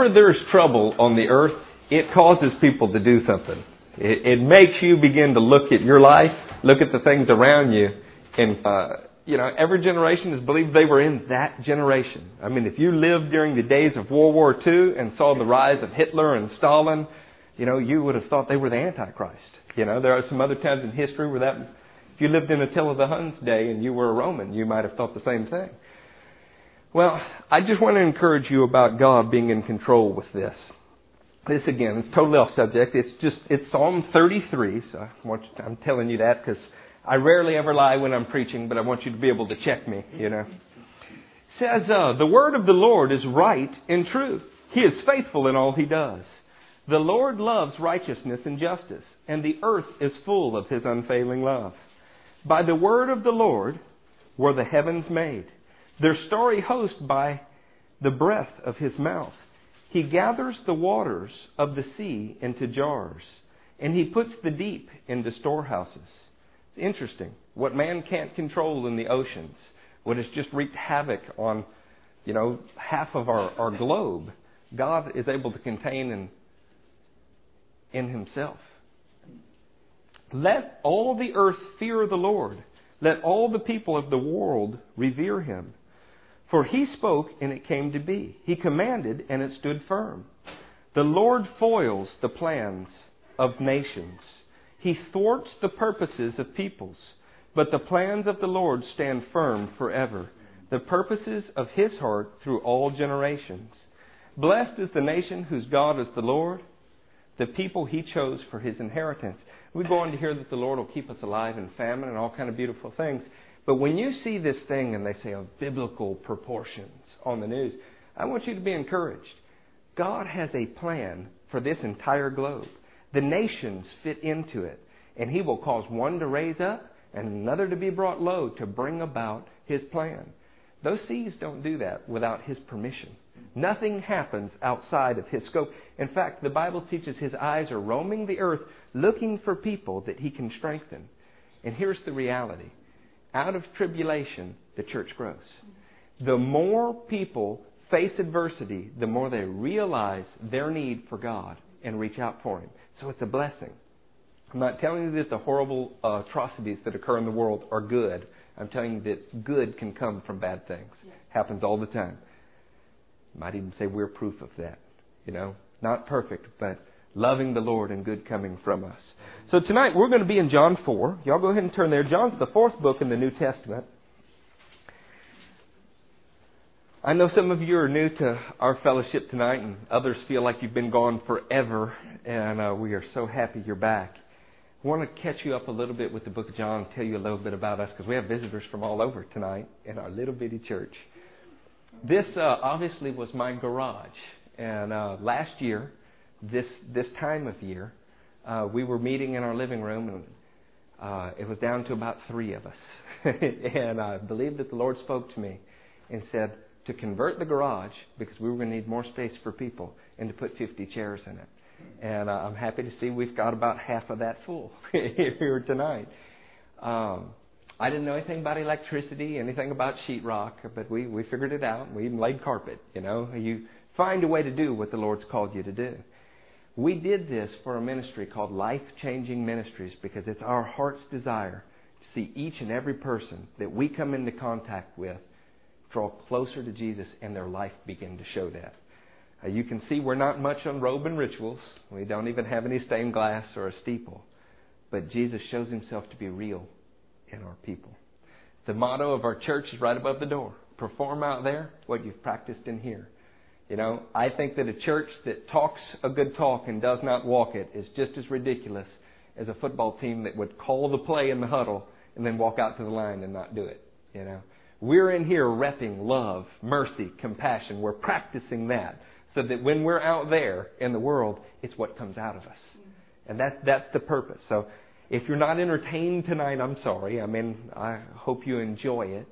whenever there's trouble on the earth, it causes people to do something. It, it makes you begin to look at your life, look at the things around you, and uh, you know every generation is believed they were in that generation. I mean, if you lived during the days of World War II and saw the rise of Hitler and Stalin, you know you would have thought they were the Antichrist. You know, there are some other times in history where that, if you lived in Attila the Hun's day and you were a Roman, you might have thought the same thing. Well, I just want to encourage you about God being in control with this. This again, it's totally off subject. It's just it's Psalm 33. So I want you, I'm telling you that because I rarely ever lie when I'm preaching, but I want you to be able to check me. You know, it says uh, the word of the Lord is right and true. He is faithful in all he does. The Lord loves righteousness and justice, and the earth is full of his unfailing love. By the word of the Lord were the heavens made their starry host by the breath of his mouth. He gathers the waters of the sea into jars, and he puts the deep into storehouses. It's interesting. What man can't control in the oceans, what has just wreaked havoc on, you know, half of our, our globe, God is able to contain in, in himself. Let all the earth fear the Lord. Let all the people of the world revere him. For he spoke, and it came to be. He commanded, and it stood firm. The Lord foils the plans of nations. He thwarts the purposes of peoples. But the plans of the Lord stand firm forever, the purposes of his heart through all generations. Blessed is the nation whose God is the Lord, the people he chose for his inheritance. We go on to hear that the Lord will keep us alive in famine and all kind of beautiful things. But when you see this thing and they say of biblical proportions on the news, I want you to be encouraged. God has a plan for this entire globe. The nations fit into it, and He will cause one to raise up and another to be brought low to bring about His plan. Those seas don't do that without His permission. Nothing happens outside of His scope. In fact, the Bible teaches His eyes are roaming the earth looking for people that He can strengthen. And here's the reality out of tribulation, the church grows. The more people face adversity, the more they realize their need for God and reach out for Him. So it's a blessing. I'm not telling you that the horrible uh, atrocities that occur in the world are good. I'm telling you that good can come from bad things. Happens all the time. Might even say we're proof of that. You know, not perfect, but loving the Lord and good coming from us. So tonight we're going to be in John 4. Y'all go ahead and turn there. John's the fourth book in the New Testament. I know some of you are new to our fellowship tonight, and others feel like you've been gone forever, and uh, we are so happy you're back. I want to catch you up a little bit with the book of John, and tell you a little bit about us, because we have visitors from all over tonight in our little bitty church. This uh, obviously was my garage, and uh, last year, this this time of year, uh, we were meeting in our living room, and uh, it was down to about three of us. and I believe that the Lord spoke to me and said to convert the garage because we were going to need more space for people and to put 50 chairs in it. And uh, I'm happy to see we've got about half of that full here tonight. Um, I didn't know anything about electricity, anything about sheetrock, but we, we figured it out. We even laid carpet. You know, you find a way to do what the Lord's called you to do. We did this for a ministry called Life Changing Ministries because it's our heart's desire to see each and every person that we come into contact with draw closer to Jesus and their life begin to show that. Uh, you can see we're not much on robe and rituals. We don't even have any stained glass or a steeple. But Jesus shows himself to be real in our people. The motto of our church is right above the door. Perform out there what you've practiced in here. You know, I think that a church that talks a good talk and does not walk it is just as ridiculous as a football team that would call the play in the huddle and then walk out to the line and not do it. You know, we're in here repping love, mercy, compassion. We're practicing that so that when we're out there in the world, it's what comes out of us. And that's, that's the purpose. So if you're not entertained tonight, I'm sorry. I mean, I hope you enjoy it.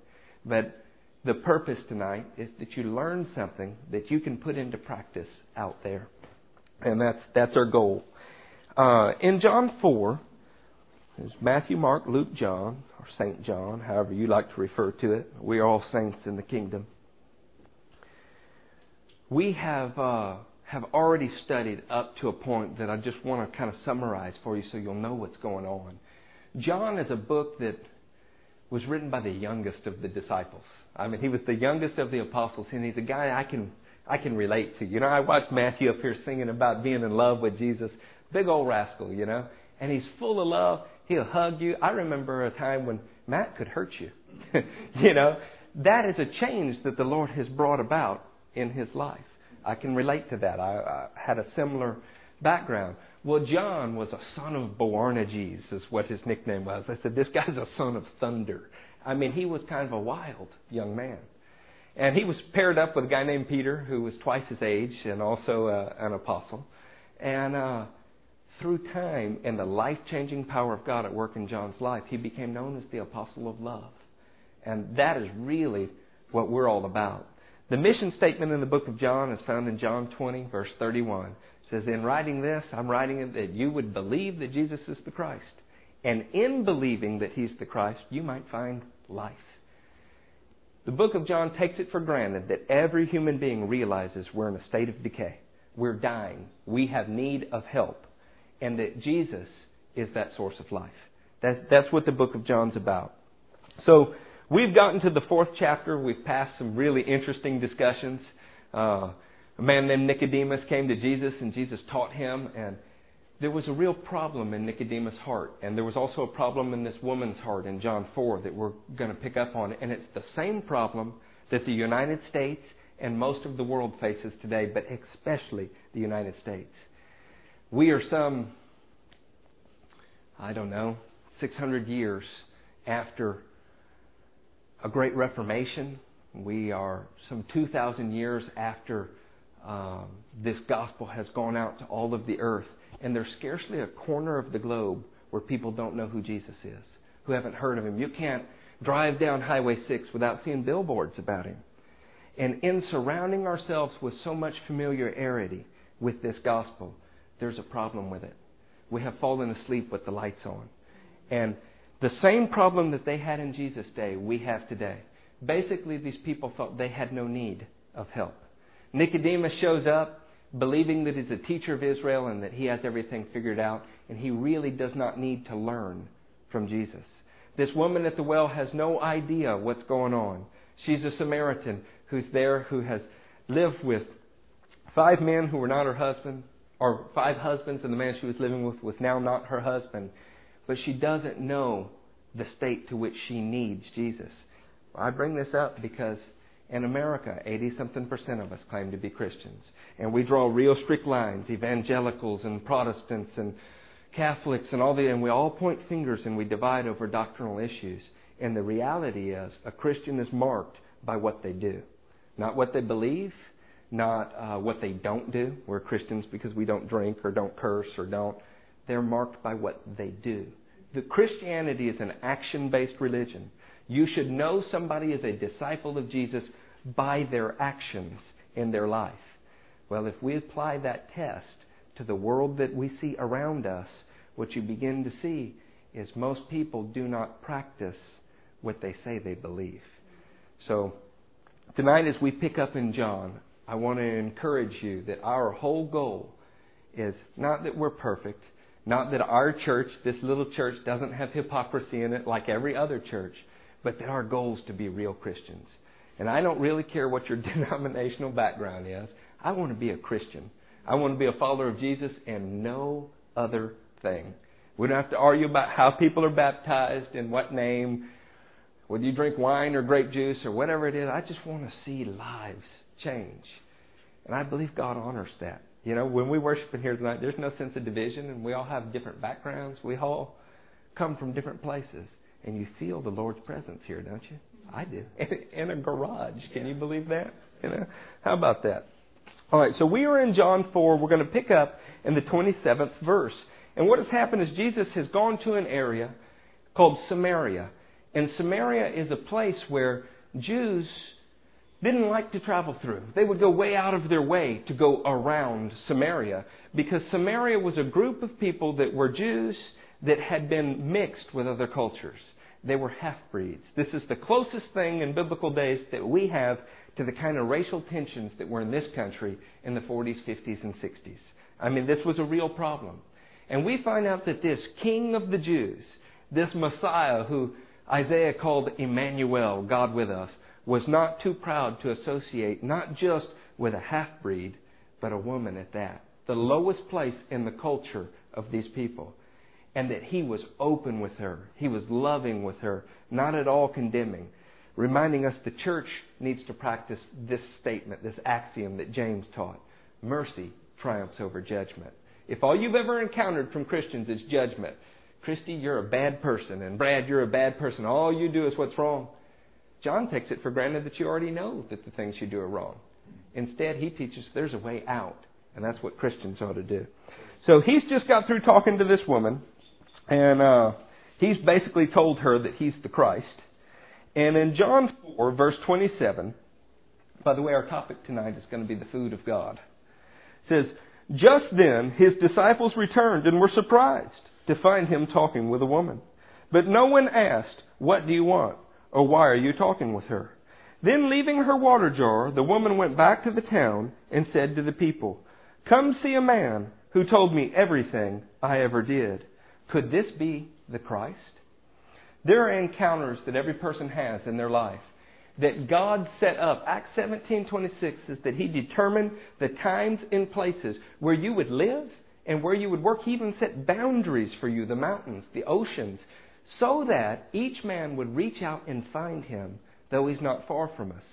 But the purpose tonight is that you learn something that you can put into practice out there. And that's, that's our goal. Uh, in John 4, there's Matthew, Mark, Luke, John, or St. John, however you like to refer to it. We are all saints in the kingdom. We have uh, have already studied up to a point that I just want to kind of summarize for you so you'll know what's going on. John is a book that was written by the youngest of the disciples. I mean, he was the youngest of the apostles, and he's a guy I can I can relate to. You know, I watched Matthew up here singing about being in love with Jesus. Big old rascal, you know, and he's full of love. He'll hug you. I remember a time when Matt could hurt you. you know, that is a change that the Lord has brought about in his life. I can relate to that. I, I had a similar background. Well, John was a son of Boanerges, is what his nickname was. I said, this guy's a son of thunder. I mean, he was kind of a wild young man. And he was paired up with a guy named Peter, who was twice his age and also uh, an apostle. And uh, through time and the life changing power of God at work in John's life, he became known as the apostle of love. And that is really what we're all about. The mission statement in the book of John is found in John 20, verse 31. It says, In writing this, I'm writing it that you would believe that Jesus is the Christ. And in believing that he's the Christ, you might find life. The book of John takes it for granted that every human being realizes we're in a state of decay. We're dying. We have need of help. And that Jesus is that source of life. That's, that's what the book of John's about. So, We've gotten to the fourth chapter. We've passed some really interesting discussions. Uh, a man named Nicodemus came to Jesus, and Jesus taught him, and there was a real problem in Nicodemus' heart, and there was also a problem in this woman's heart in John 4 that we're going to pick up on. And it's the same problem that the United States and most of the world faces today, but especially the United States. We are some, I don't know, 600 years after a great reformation. We are some 2,000 years after um, this gospel has gone out to all of the earth, and there's scarcely a corner of the globe where people don't know who Jesus is, who haven't heard of him. You can't drive down Highway 6 without seeing billboards about him. And in surrounding ourselves with so much familiarity with this gospel, there's a problem with it. We have fallen asleep with the lights on. And the same problem that they had in Jesus' day, we have today. Basically, these people felt they had no need of help. Nicodemus shows up believing that he's a teacher of Israel and that he has everything figured out, and he really does not need to learn from Jesus. This woman at the well has no idea what's going on. She's a Samaritan who's there who has lived with five men who were not her husband, or five husbands, and the man she was living with was now not her husband but she doesn't know the state to which she needs Jesus. I bring this up because in America, 80 something percent of us claim to be Christians. And we draw real strict lines, evangelicals and Protestants and Catholics and all the, and we all point fingers and we divide over doctrinal issues. And the reality is, a Christian is marked by what they do, not what they believe, not uh, what they don't do. We're Christians because we don't drink or don't curse or don't they're marked by what they do. The Christianity is an action based religion. You should know somebody is a disciple of Jesus by their actions in their life. Well, if we apply that test to the world that we see around us, what you begin to see is most people do not practice what they say they believe. So, tonight as we pick up in John, I want to encourage you that our whole goal is not that we're perfect, not that our church, this little church, doesn't have hypocrisy in it like every other church, but that our goal is to be real Christians. And I don't really care what your denominational background is. I want to be a Christian. I want to be a follower of Jesus and no other thing. We don't have to argue about how people are baptized and what name, whether you drink wine or grape juice or whatever it is. I just want to see lives change. And I believe God honors that. You know, when we worship in here tonight, there's no sense of division, and we all have different backgrounds. We all come from different places, and you feel the Lord's presence here, don't you? I do. In a garage. Can you believe that? You know, how about that? All right, so we are in John 4. We're going to pick up in the 27th verse. And what has happened is Jesus has gone to an area called Samaria. And Samaria is a place where Jews didn't like to travel through. They would go way out of their way to go around Samaria because Samaria was a group of people that were Jews that had been mixed with other cultures. They were half breeds. This is the closest thing in biblical days that we have to the kind of racial tensions that were in this country in the 40s, 50s, and 60s. I mean, this was a real problem. And we find out that this King of the Jews, this Messiah who Isaiah called Emmanuel, God with us, was not too proud to associate not just with a half breed, but a woman at that. The lowest place in the culture of these people. And that he was open with her. He was loving with her, not at all condemning. Reminding us the church needs to practice this statement, this axiom that James taught. Mercy triumphs over judgment. If all you've ever encountered from Christians is judgment, Christy, you're a bad person, and Brad, you're a bad person. All you do is what's wrong. John takes it for granted that you already know that the things you do are wrong. Instead, he teaches there's a way out, and that's what Christians ought to do. So he's just got through talking to this woman, and uh, he's basically told her that he's the Christ. And in John 4, verse 27, by the way, our topic tonight is going to be the food of God. It says, Just then his disciples returned and were surprised to find him talking with a woman. But no one asked, What do you want? or Why are you talking with her? Then, leaving her water jar, the woman went back to the town and said to the people, Come see a man who told me everything I ever did. Could this be the Christ? There are encounters that every person has in their life that God set up. Acts 17:26 says that he determined the times and places where you would live and where you would work. He even set boundaries for you, the mountains, the oceans, so that each man would reach out and find him, though he's not far from us.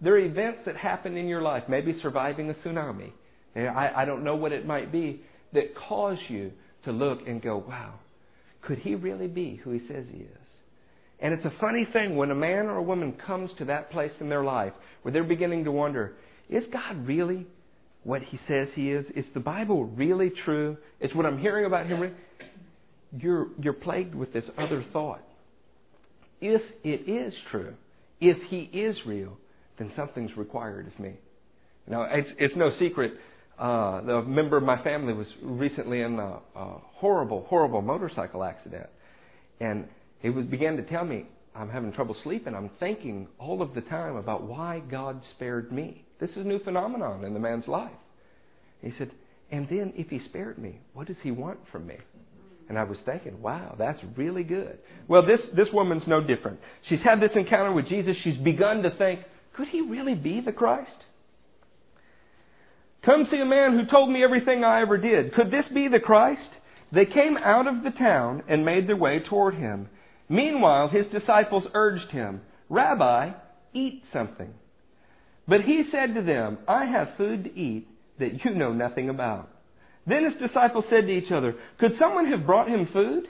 There are events that happen in your life, maybe surviving a tsunami. I, I don't know what it might be, that cause you to look and go, wow, could he really be who he says he is? And it's a funny thing when a man or a woman comes to that place in their life where they're beginning to wonder, is God really what he says he is? Is the Bible really true? Is what I'm hearing about him you're, you're plagued with this other thought. If it is true, if he is real, then something's required of me. Now, it's, it's no secret. Uh, the member of my family was recently in a, a horrible, horrible motorcycle accident. And he was, began to tell me, I'm having trouble sleeping. I'm thinking all of the time about why God spared me. This is a new phenomenon in the man's life. He said, and then if he spared me, what does he want from me? And I was thinking, wow, that's really good. Well, this, this woman's no different. She's had this encounter with Jesus. She's begun to think, could he really be the Christ? Come see a man who told me everything I ever did. Could this be the Christ? They came out of the town and made their way toward him. Meanwhile, his disciples urged him, Rabbi, eat something. But he said to them, I have food to eat that you know nothing about. Then his disciples said to each other, Could someone have brought him food?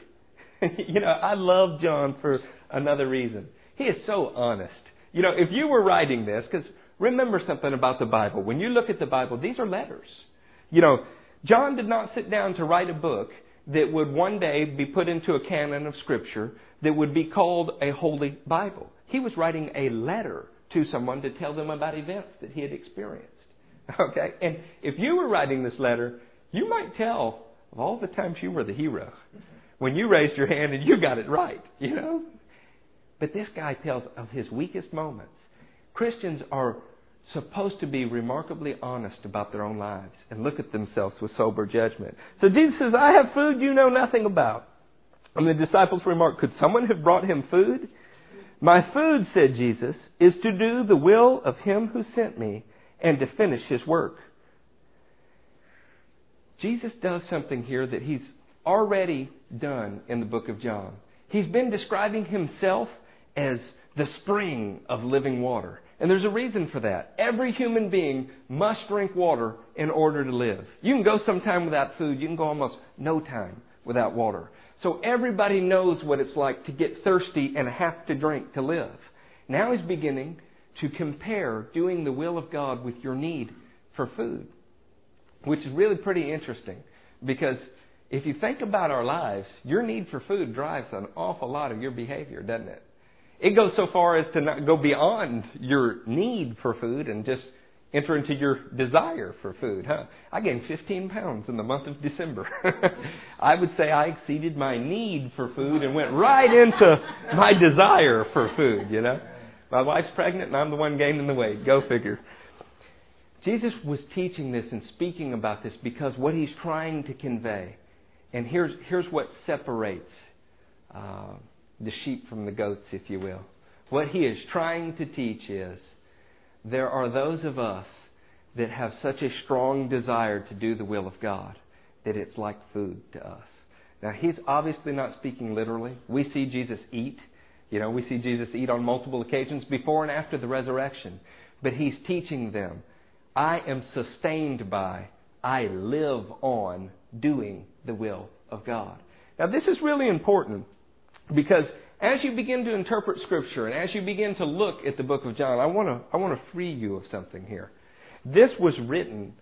you know, I love John for another reason. He is so honest. You know, if you were writing this, because remember something about the Bible. When you look at the Bible, these are letters. You know, John did not sit down to write a book that would one day be put into a canon of Scripture that would be called a Holy Bible. He was writing a letter to someone to tell them about events that he had experienced. Okay? And if you were writing this letter, you might tell of all the times you were the hero when you raised your hand and you got it right, you know? But this guy tells of his weakest moments. Christians are supposed to be remarkably honest about their own lives and look at themselves with sober judgment. So Jesus says, I have food you know nothing about. And the disciples remark, Could someone have brought him food? My food, said Jesus, is to do the will of him who sent me and to finish his work. Jesus does something here that he's already done in the book of John. He's been describing himself as the spring of living water. And there's a reason for that. Every human being must drink water in order to live. You can go some time without food, you can go almost no time without water. So everybody knows what it's like to get thirsty and have to drink to live. Now he's beginning to compare doing the will of God with your need for food which is really pretty interesting because if you think about our lives, your need for food drives an awful lot of your behavior, doesn't it? It goes so far as to not go beyond your need for food and just enter into your desire for food, huh? I gained 15 pounds in the month of December. I would say I exceeded my need for food and went right into my desire for food, you know? My wife's pregnant and I'm the one gaining the weight. Go figure. Jesus was teaching this and speaking about this because what he's trying to convey, and here's, here's what separates uh, the sheep from the goats, if you will. What he is trying to teach is there are those of us that have such a strong desire to do the will of God that it's like food to us. Now, he's obviously not speaking literally. We see Jesus eat. You know, we see Jesus eat on multiple occasions before and after the resurrection. But he's teaching them I am sustained by, I live on doing the will of God. Now, this is really important because as you begin to interpret Scripture and as you begin to look at the book of John, I want to, I want to free you of something here. This was written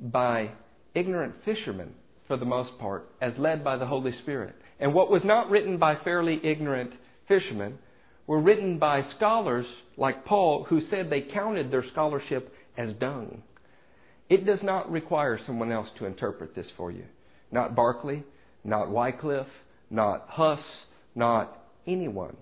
by ignorant fishermen, for the most part, as led by the Holy Spirit. And what was not written by fairly ignorant fishermen were written by scholars like Paul who said they counted their scholarship as dung. It does not require someone else to interpret this for you. Not Barclay, not Wycliffe, not Huss, not anyone.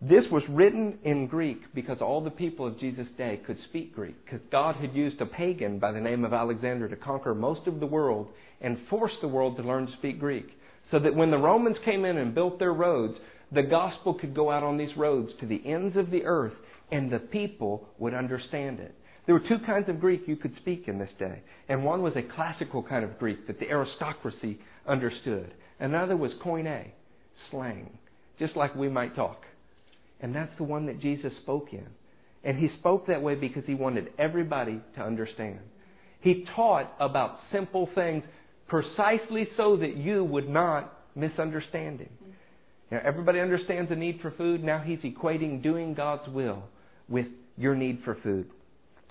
This was written in Greek because all the people of Jesus' day could speak Greek, because God had used a pagan by the name of Alexander to conquer most of the world and force the world to learn to speak Greek. So that when the Romans came in and built their roads, the gospel could go out on these roads to the ends of the earth and the people would understand it. There were two kinds of Greek you could speak in this day. And one was a classical kind of Greek that the aristocracy understood. Another was koine, slang, just like we might talk. And that's the one that Jesus spoke in. And he spoke that way because he wanted everybody to understand. He taught about simple things precisely so that you would not misunderstand him. Now, everybody understands the need for food. Now he's equating doing God's will with your need for food.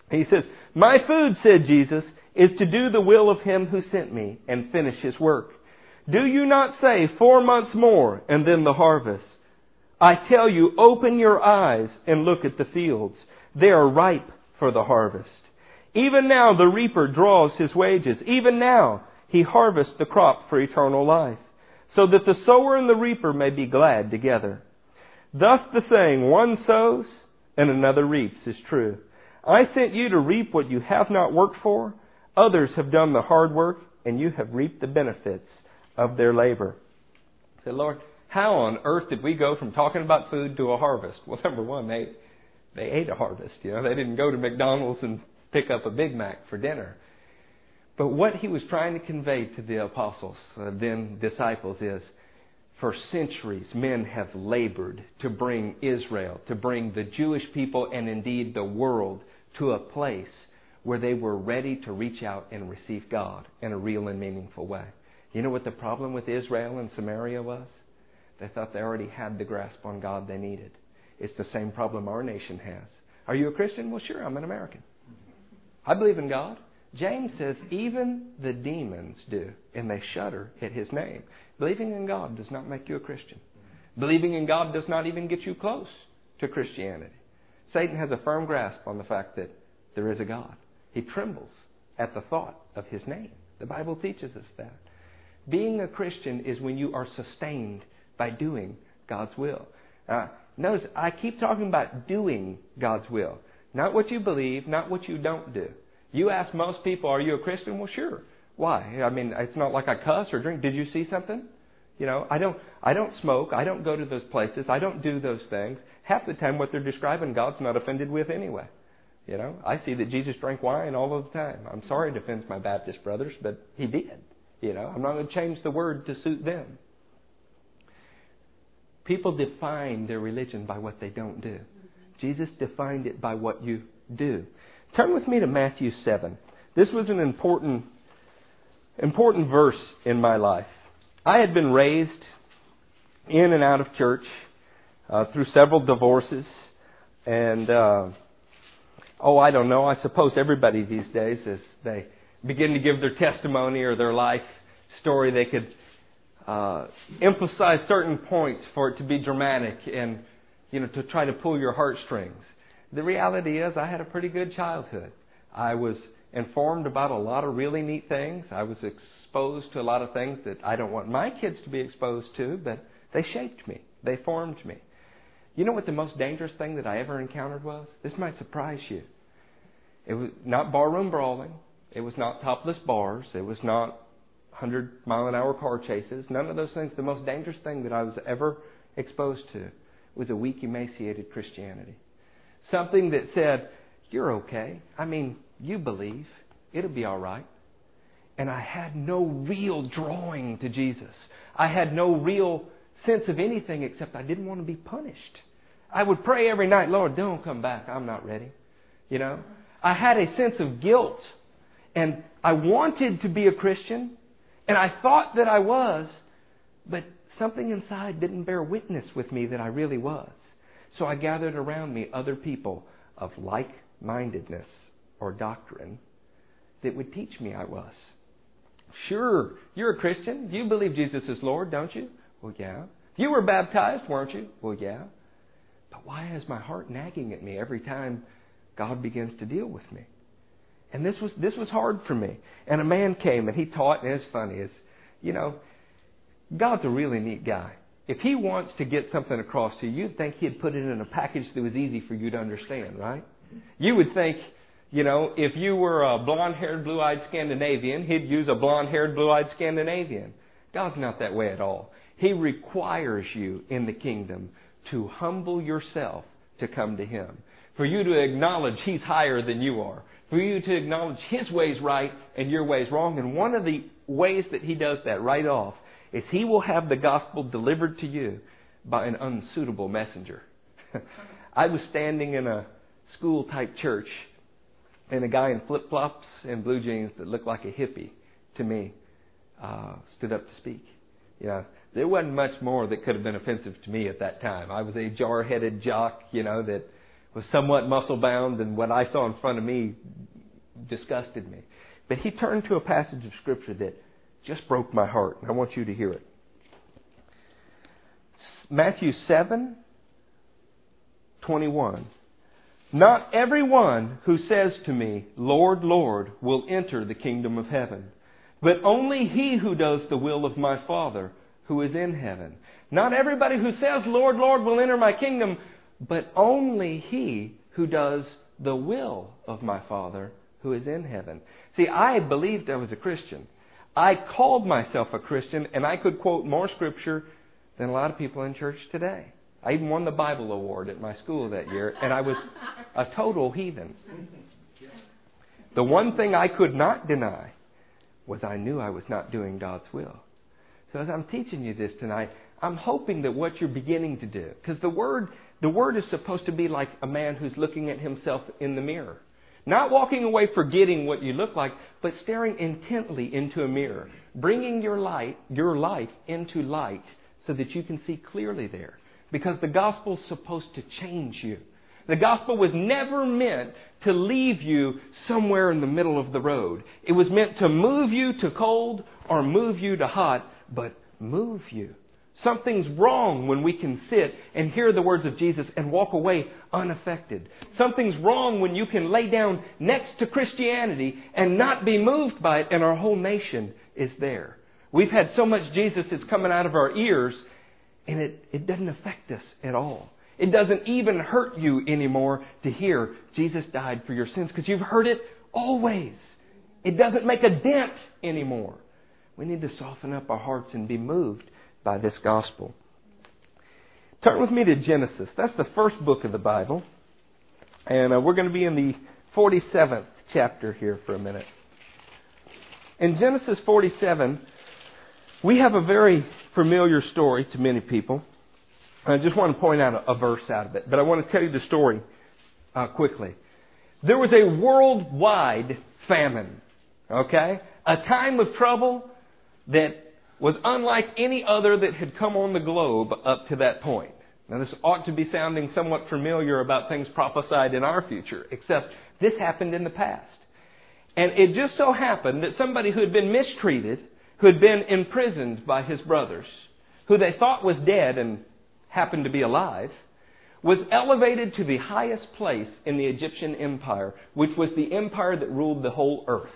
He says, My food, said Jesus, is to do the will of him who sent me and finish his work. Do you not say, Four months more, and then the harvest? I tell you, open your eyes and look at the fields. They are ripe for the harvest. Even now the reaper draws his wages. Even now he harvests the crop for eternal life, so that the sower and the reaper may be glad together. Thus the saying, one sows and another reaps is true. I sent you to reap what you have not worked for. Others have done the hard work, and you have reaped the benefits of their labor. I said, Lord, how on earth did we go from talking about food to a harvest? Well, number one, they they ate a harvest. You know, they didn't go to McDonald's and pick up a Big Mac for dinner. But what he was trying to convey to the apostles, uh, then disciples, is for centuries men have labored to bring Israel, to bring the Jewish people, and indeed the world to a place where they were ready to reach out and receive God in a real and meaningful way. You know what the problem with Israel and Samaria was? They thought they already had the grasp on God they needed. It's the same problem our nation has. Are you a Christian? Well, sure, I'm an American. I believe in God. James says even the demons do, and they shudder at his name. Believing in God does not make you a Christian. Believing in God does not even get you close to Christianity. Satan has a firm grasp on the fact that there is a God. He trembles at the thought of his name. The Bible teaches us that. Being a Christian is when you are sustained by doing God's will. Uh, notice, I keep talking about doing God's will. Not what you believe, not what you don't do. You ask most people, are you a Christian? Well, sure. Why? I mean, it's not like I cuss or drink. Did you see something? You know, I don't, I don't smoke. I don't go to those places. I don't do those things. Half the time, what they're describing, God's not offended with anyway. You know, I see that Jesus drank wine all of the time. I'm sorry to offend my Baptist brothers, but he did. You know, I'm not going to change the word to suit them. People define their religion by what they don't do. Jesus defined it by what you do. Turn with me to Matthew 7. This was an important, important verse in my life. I had been raised in and out of church uh, through several divorces, and uh, oh, I don't know. I suppose everybody these days, as they begin to give their testimony or their life story, they could uh, emphasize certain points for it to be dramatic and you know to try to pull your heartstrings. The reality is, I had a pretty good childhood. I was informed about a lot of really neat things. I was exposed to a lot of things that I don't want my kids to be exposed to, but they shaped me. They formed me. You know what the most dangerous thing that I ever encountered was? This might surprise you. It was not barroom brawling. It was not topless bars. It was not 100 mile an hour car chases. None of those things. The most dangerous thing that I was ever exposed to was a weak, emaciated Christianity. Something that said, You're okay. I mean, you believe. It'll be all right. And I had no real drawing to Jesus. I had no real sense of anything except I didn't want to be punished. I would pray every night, Lord, don't come back. I'm not ready. You know? I had a sense of guilt. And I wanted to be a Christian. And I thought that I was. But something inside didn't bear witness with me that I really was. So I gathered around me other people of like mindedness or doctrine that would teach me I was. Sure, you're a Christian. You believe Jesus is Lord, don't you? Well, yeah. You were baptized, weren't you? Well, yeah. But why is my heart nagging at me every time God begins to deal with me? And this was this was hard for me. And a man came and he taught, and it's funny, is you know, God's a really neat guy. If he wants to get something across to you, you'd think he'd put it in a package that was easy for you to understand, right? You would think, you know, if you were a blonde haired, blue eyed Scandinavian, he'd use a blonde haired, blue eyed Scandinavian. God's not that way at all. He requires you in the kingdom to humble yourself to come to Him. For you to acknowledge He's higher than you are. For you to acknowledge His way's right and your way's wrong. And one of the ways that He does that right off is He will have the gospel delivered to you by an unsuitable messenger. I was standing in a school type church and a guy in flip flops and blue jeans that looked like a hippie to me uh, stood up to speak. You know, there wasn't much more that could have been offensive to me at that time. I was a jar headed jock, you know, that was somewhat muscle bound, and what I saw in front of me disgusted me. But he turned to a passage of Scripture that just broke my heart, and I want you to hear it. Matthew 7 21. Not everyone who says to me, Lord, Lord, will enter the kingdom of heaven, but only he who does the will of my Father who is in heaven. Not everybody who says, Lord, Lord, will enter my kingdom, but only he who does the will of my Father who is in heaven. See, I believed I was a Christian. I called myself a Christian, and I could quote more scripture than a lot of people in church today. I even won the Bible award at my school that year, and I was a total heathen. The one thing I could not deny was I knew I was not doing God's will. So as I'm teaching you this tonight, I'm hoping that what you're beginning to do, because the word, the word is supposed to be like a man who's looking at himself in the mirror. Not walking away forgetting what you look like, but staring intently into a mirror, bringing your light, your life into light so that you can see clearly there. Because the gospel's supposed to change you. The gospel was never meant to leave you somewhere in the middle of the road. It was meant to move you to cold or move you to hot but move you. Something's wrong when we can sit and hear the words of Jesus and walk away unaffected. Something's wrong when you can lay down next to Christianity and not be moved by it and our whole nation is there. We've had so much Jesus that's coming out of our ears and it, it doesn't affect us at all. It doesn't even hurt you anymore to hear Jesus died for your sins because you've heard it always. It doesn't make a dent anymore. We need to soften up our hearts and be moved by this gospel. Turn with me to Genesis. That's the first book of the Bible. And uh, we're going to be in the 47th chapter here for a minute. In Genesis 47, we have a very familiar story to many people. I just want to point out a, a verse out of it, but I want to tell you the story uh, quickly. There was a worldwide famine, okay? A time of trouble that was unlike any other that had come on the globe up to that point. Now, this ought to be sounding somewhat familiar about things prophesied in our future, except this happened in the past. And it just so happened that somebody who had been mistreated, who had been imprisoned by his brothers, who they thought was dead and happened to be alive, was elevated to the highest place in the Egyptian empire, which was the empire that ruled the whole earth.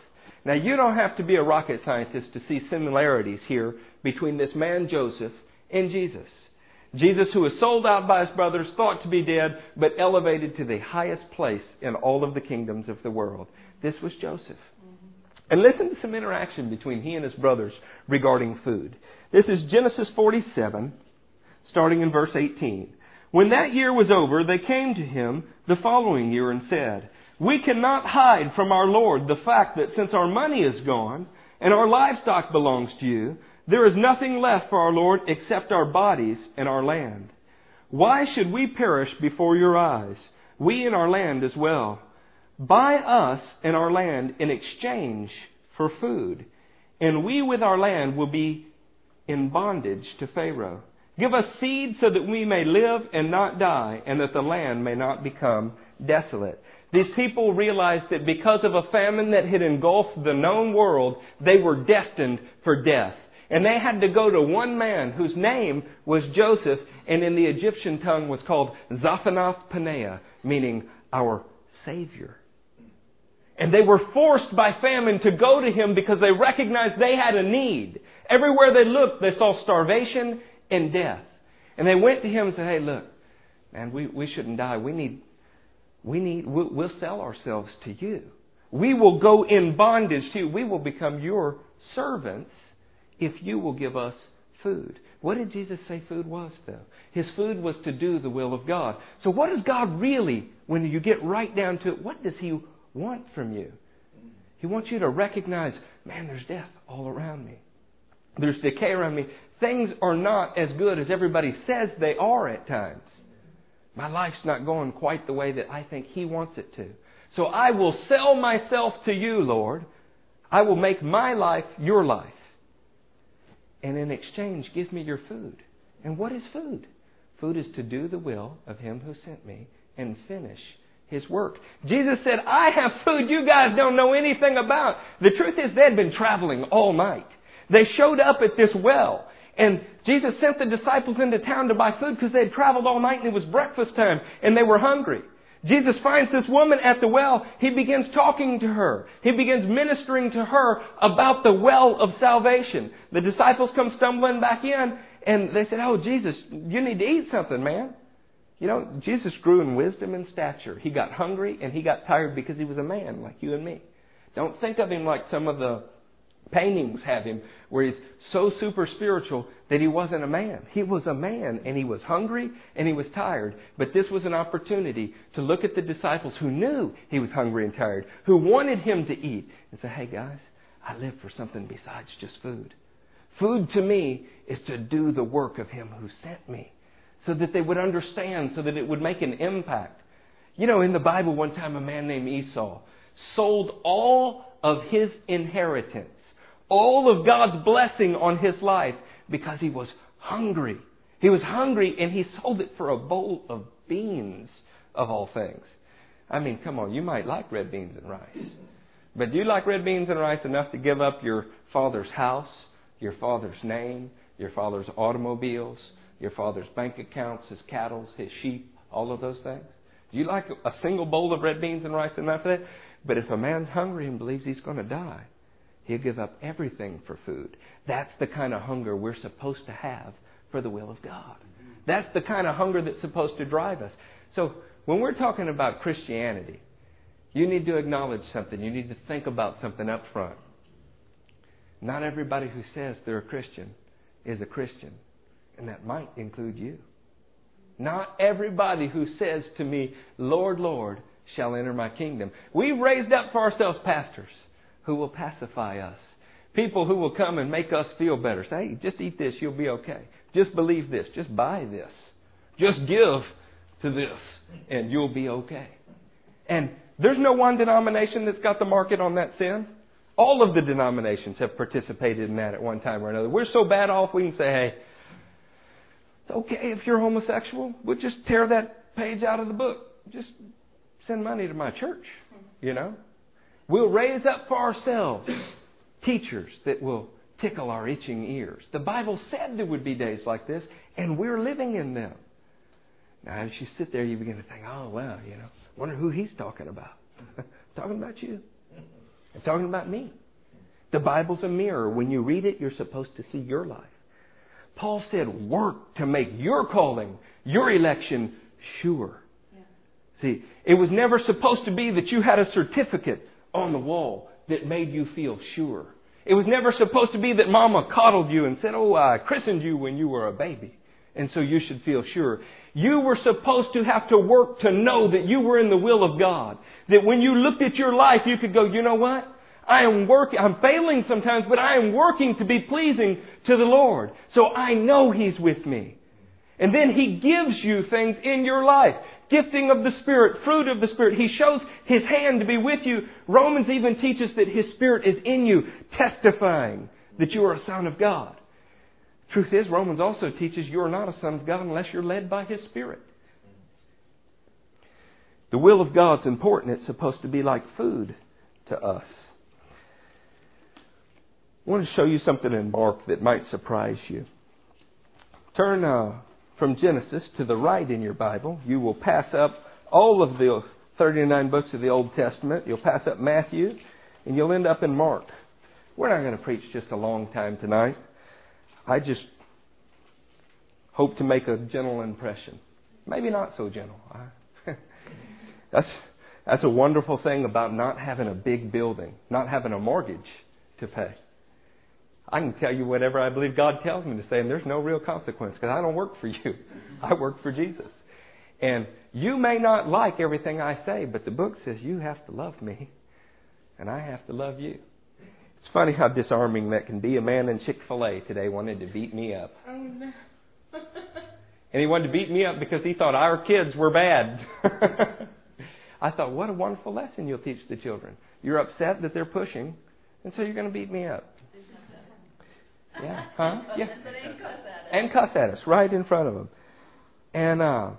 Now, you don't have to be a rocket scientist to see similarities here between this man Joseph and Jesus. Jesus, who was sold out by his brothers, thought to be dead, but elevated to the highest place in all of the kingdoms of the world. This was Joseph. And listen to some interaction between he and his brothers regarding food. This is Genesis 47, starting in verse 18. When that year was over, they came to him the following year and said, We cannot hide from our Lord the fact that since our money is gone and our livestock belongs to you, there is nothing left for our Lord except our bodies and our land. Why should we perish before your eyes, we and our land as well? Buy us and our land in exchange for food, and we with our land will be in bondage to Pharaoh. Give us seed so that we may live and not die, and that the land may not become desolate. These people realized that because of a famine that had engulfed the known world, they were destined for death. And they had to go to one man whose name was Joseph, and in the Egyptian tongue was called Zaphanath Paneah, meaning our Savior. And they were forced by famine to go to him because they recognized they had a need. Everywhere they looked, they saw starvation and death. And they went to him and said, Hey, look, man, we, we shouldn't die. We need, we need, we'll, sell ourselves to you. We will go in bondage to you. We will become your servants if you will give us food. What did Jesus say food was, though? His food was to do the will of God. So, what does God really, when you get right down to it, what does He want from you? He wants you to recognize, man, there's death all around me. There's decay around me. Things are not as good as everybody says they are at times. My life's not going quite the way that I think He wants it to. So I will sell myself to you, Lord. I will make my life your life. And in exchange, give me your food. And what is food? Food is to do the will of Him who sent me and finish His work. Jesus said, I have food you guys don't know anything about. The truth is, they had been traveling all night. They showed up at this well. And Jesus sent the disciples into town to buy food because they had traveled all night and it was breakfast time and they were hungry. Jesus finds this woman at the well. He begins talking to her. He begins ministering to her about the well of salvation. The disciples come stumbling back in and they said, Oh, Jesus, you need to eat something, man. You know, Jesus grew in wisdom and stature. He got hungry and he got tired because he was a man like you and me. Don't think of him like some of the paintings have him where he's so super spiritual that he wasn't a man. He was a man and he was hungry and he was tired. But this was an opportunity to look at the disciples who knew he was hungry and tired, who wanted him to eat, and say, hey guys, I live for something besides just food. Food to me is to do the work of him who sent me so that they would understand, so that it would make an impact. You know, in the Bible, one time a man named Esau sold all of his inheritance all of God's blessing on his life because he was hungry. He was hungry and he sold it for a bowl of beans, of all things. I mean, come on, you might like red beans and rice. But do you like red beans and rice enough to give up your father's house, your father's name, your father's automobiles, your father's bank accounts, his cattle, his sheep, all of those things? Do you like a single bowl of red beans and rice enough for that? But if a man's hungry and believes he's going to die, He'll give up everything for food. That's the kind of hunger we're supposed to have for the will of God. That's the kind of hunger that's supposed to drive us. So when we're talking about Christianity, you need to acknowledge something. You need to think about something up front. Not everybody who says they're a Christian is a Christian, and that might include you. Not everybody who says to me, Lord, Lord, shall enter my kingdom. We've raised up for ourselves pastors who will pacify us. People who will come and make us feel better. Say, hey, just eat this, you'll be okay. Just believe this. Just buy this. Just give to this, and you'll be okay. And there's no one denomination that's got the market on that sin. All of the denominations have participated in that at one time or another. We're so bad off we can say, hey, it's okay if you're homosexual. We'll just tear that page out of the book. Just send money to my church, you know? We'll raise up for ourselves teachers that will tickle our itching ears. The Bible said there would be days like this, and we're living in them. Now, as you sit there, you begin to think, oh, well, you know, wonder who he's talking about. talking about you. I'm talking about me. The Bible's a mirror. When you read it, you're supposed to see your life. Paul said, work to make your calling, your election sure. Yeah. See, it was never supposed to be that you had a certificate on the wall that made you feel sure. It was never supposed to be that mama coddled you and said, Oh, I christened you when you were a baby. And so you should feel sure. You were supposed to have to work to know that you were in the will of God. That when you looked at your life, you could go, you know what? I am working, I'm failing sometimes, but I am working to be pleasing to the Lord. So I know He's with me. And then He gives you things in your life. Gifting of the Spirit, fruit of the Spirit. He shows His hand to be with you. Romans even teaches that His Spirit is in you, testifying that you are a son of God. Truth is, Romans also teaches you are not a son of God unless you're led by His Spirit. The will of God's important. It's supposed to be like food to us. I want to show you something in Mark that might surprise you. Turn uh, from Genesis to the right in your Bible. You will pass up all of the 39 books of the Old Testament. You'll pass up Matthew, and you'll end up in Mark. We're not going to preach just a long time tonight. I just hope to make a gentle impression. Maybe not so gentle. that's, that's a wonderful thing about not having a big building, not having a mortgage to pay. I can tell you whatever I believe God tells me to say, and there's no real consequence because I don't work for you. I work for Jesus. And you may not like everything I say, but the book says you have to love me, and I have to love you. It's funny how disarming that can be. A man in Chick fil A today wanted to beat me up. Oh, no. and he wanted to beat me up because he thought our kids were bad. I thought, what a wonderful lesson you'll teach the children. You're upset that they're pushing, and so you're going to beat me up. Yeah. Huh? Yeah. and cuss at us right in front of them. And uh,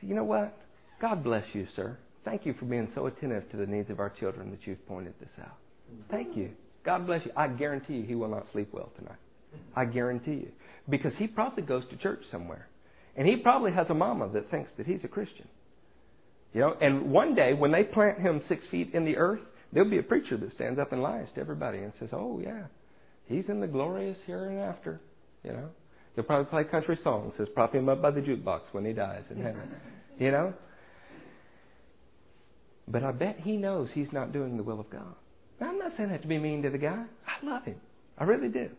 you know what? God bless you, sir. Thank you for being so attentive to the needs of our children that you've pointed this out. Thank you. God bless you. I guarantee you he will not sleep well tonight. I guarantee you. Because he probably goes to church somewhere. And he probably has a mama that thinks that he's a Christian. You know, and one day when they plant him six feet in the earth, there'll be a preacher that stands up and lies to everybody and says, Oh yeah, He's in the glorious here and after. You know, he'll probably play country songs. He'll prop him up by the jukebox when he dies in heaven. You know. But I bet he knows he's not doing the will of God. Now, I'm not saying that to be mean to the guy. I love him. I really do.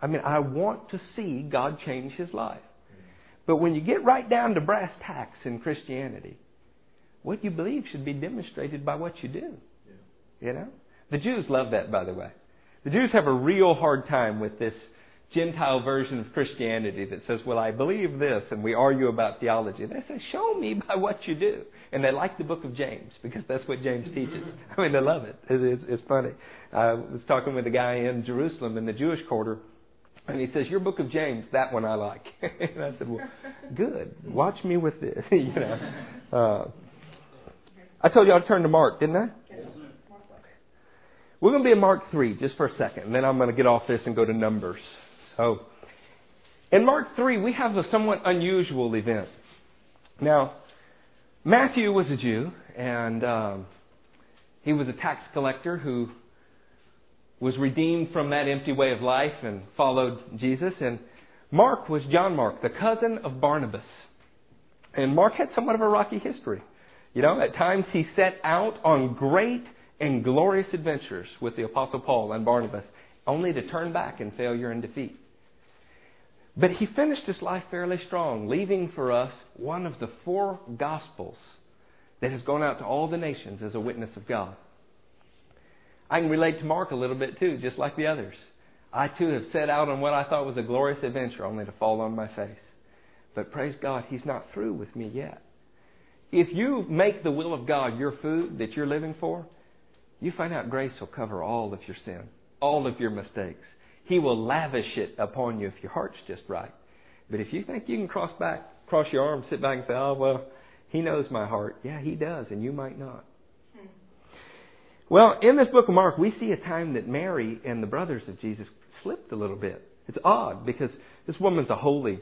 I mean, I want to see God change his life. But when you get right down to brass tacks in Christianity, what you believe should be demonstrated by what you do. You know? The Jews love that, by the way. The Jews have a real hard time with this Gentile version of Christianity that says, well, I believe this, and we argue about theology. They say, show me by what you do. And they like the book of James because that's what James teaches. I mean, they love it. It's, it's funny. I was talking with a guy in Jerusalem in the Jewish quarter, and he says, your book of James, that one I like. and I said, well, good. Watch me with this. you know. Uh, I told you I'd turn to Mark, didn't I? We're going to be in Mark 3 just for a second, and then I'm going to get off this and go to Numbers. So, in Mark 3, we have a somewhat unusual event. Now, Matthew was a Jew, and um, he was a tax collector who was redeemed from that empty way of life and followed Jesus. And Mark was John Mark, the cousin of Barnabas. And Mark had somewhat of a rocky history. You know, at times he set out on great and glorious adventures with the Apostle Paul and Barnabas, only to turn back in failure and defeat. But he finished his life fairly strong, leaving for us one of the four Gospels that has gone out to all the nations as a witness of God. I can relate to Mark a little bit too, just like the others. I too have set out on what I thought was a glorious adventure, only to fall on my face. But praise God, He's not through with me yet. If you make the will of God your food that you're living for, you find out grace will cover all of your sin, all of your mistakes. He will lavish it upon you if your heart's just right. But if you think you can cross back, cross your arms, sit back and say, "Oh well, He knows my heart," yeah, He does, and you might not. Well, in this book of Mark, we see a time that Mary and the brothers of Jesus slipped a little bit. It's odd because this woman's a holy,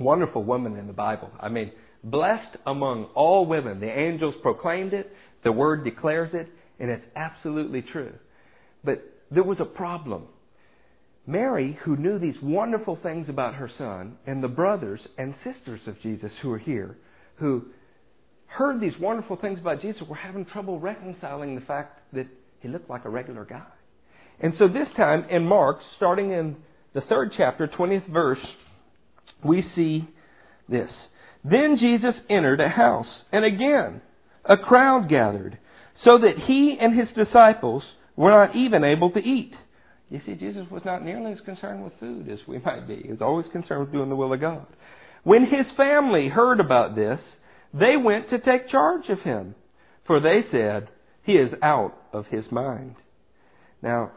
wonderful woman in the Bible. I mean, blessed among all women. The angels proclaimed it. The Word declares it and it's absolutely true. But there was a problem. Mary, who knew these wonderful things about her son, and the brothers and sisters of Jesus who are here, who heard these wonderful things about Jesus, were having trouble reconciling the fact that he looked like a regular guy. And so this time in Mark, starting in the third chapter, 20th verse, we see this. Then Jesus entered a house, and again a crowd gathered, so that he and his disciples were not even able to eat. You see, Jesus was not nearly as concerned with food as we might be. He was always concerned with doing the will of God. When his family heard about this, they went to take charge of him, for they said, He is out of his mind. Now,